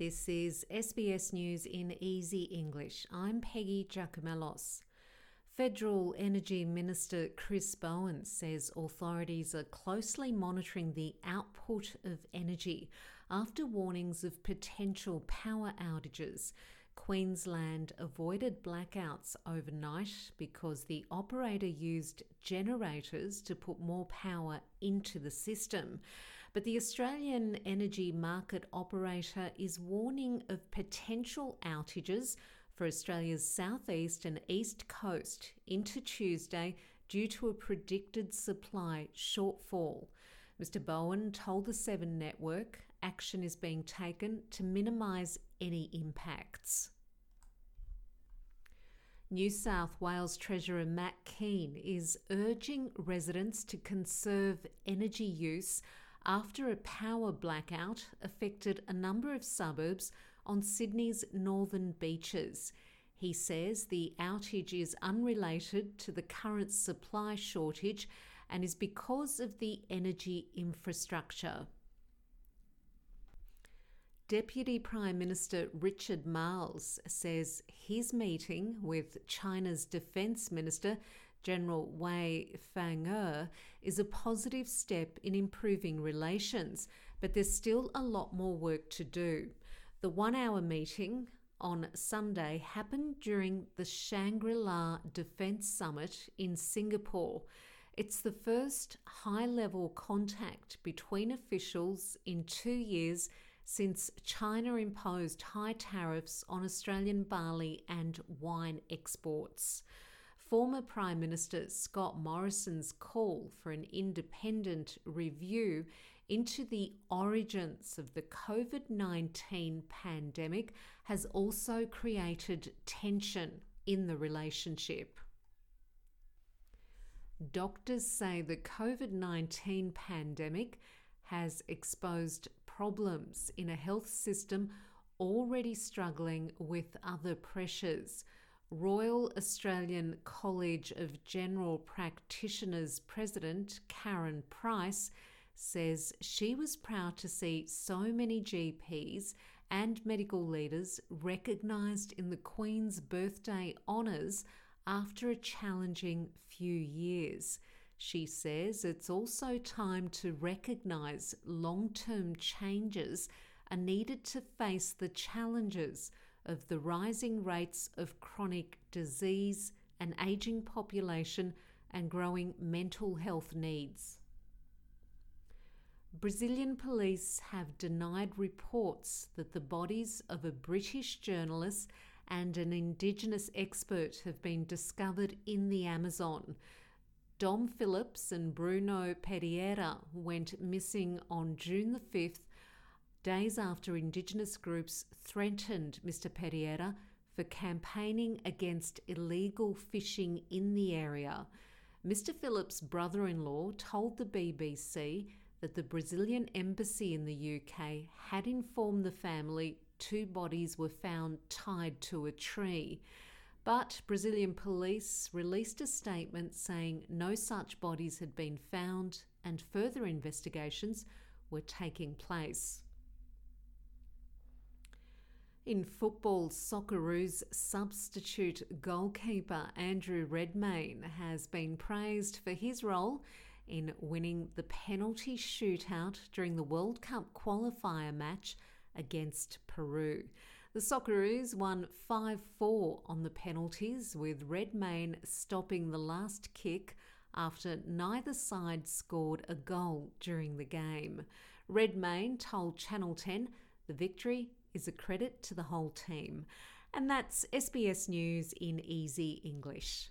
This is SBS News in Easy English. I'm Peggy Giakoumelos. Federal Energy Minister Chris Bowen says authorities are closely monitoring the output of energy after warnings of potential power outages. Queensland avoided blackouts overnight because the operator used generators to put more power into the system. But the Australian Energy Market Operator is warning of potential outages for Australia's southeast and east coast into Tuesday due to a predicted supply shortfall. Mr. Bowen told the Seven Network action is being taken to minimise any impacts. New South Wales Treasurer Matt Kean is urging residents to conserve energy use after a power blackout affected a number of suburbs on Sydney's northern beaches. He says the outage is unrelated to the current supply shortage and is because of the energy infrastructure. Deputy Prime Minister Richard Marles says his meeting with China's Defence Minister General Wei Fenghe is a positive step in improving relations, but there's still a lot more work to do. The one hour meeting on Sunday happened during the Shangri La Defence Summit in Singapore. It's the first high level contact between officials in two years since China imposed high tariffs on Australian barley and wine exports. Former Prime Minister Scott Morrison's call for an independent review into the origins of the COVID 19 pandemic has also created tension in the relationship. Doctors say the COVID 19 pandemic has exposed problems in a health system already struggling with other pressures. Royal Australian College of General Practitioners President Karen Price says she was proud to see so many GPs and medical leaders recognised in the Queen's birthday honours after a challenging few years. She says it's also time to recognise long term changes are needed to face the challenges of the rising rates of chronic disease, an ageing population, and growing mental health needs. Brazilian police have denied reports that the bodies of a British journalist and an Indigenous expert have been discovered in the Amazon. Dom Phillips and Bruno Pereira went missing on June the 5th, days after Indigenous groups threatened Mr. Pereira for campaigning against illegal fishing in the area. Mr. Phillips' brother in law told the BBC that the Brazilian embassy in the UK had informed the family two bodies were found tied to a tree. But Brazilian police released a statement saying no such bodies had been found and further investigations were taking place. In football, Socceroos substitute goalkeeper Andrew Redmayne has been praised for his role in winning the penalty shootout during the World Cup qualifier match against Peru. The Socceroos won 5 4 on the penalties, with Redmayne stopping the last kick after neither side scored a goal during the game. Redmayne told Channel 10 the victory is a credit to the whole team. And that's SBS News in Easy English.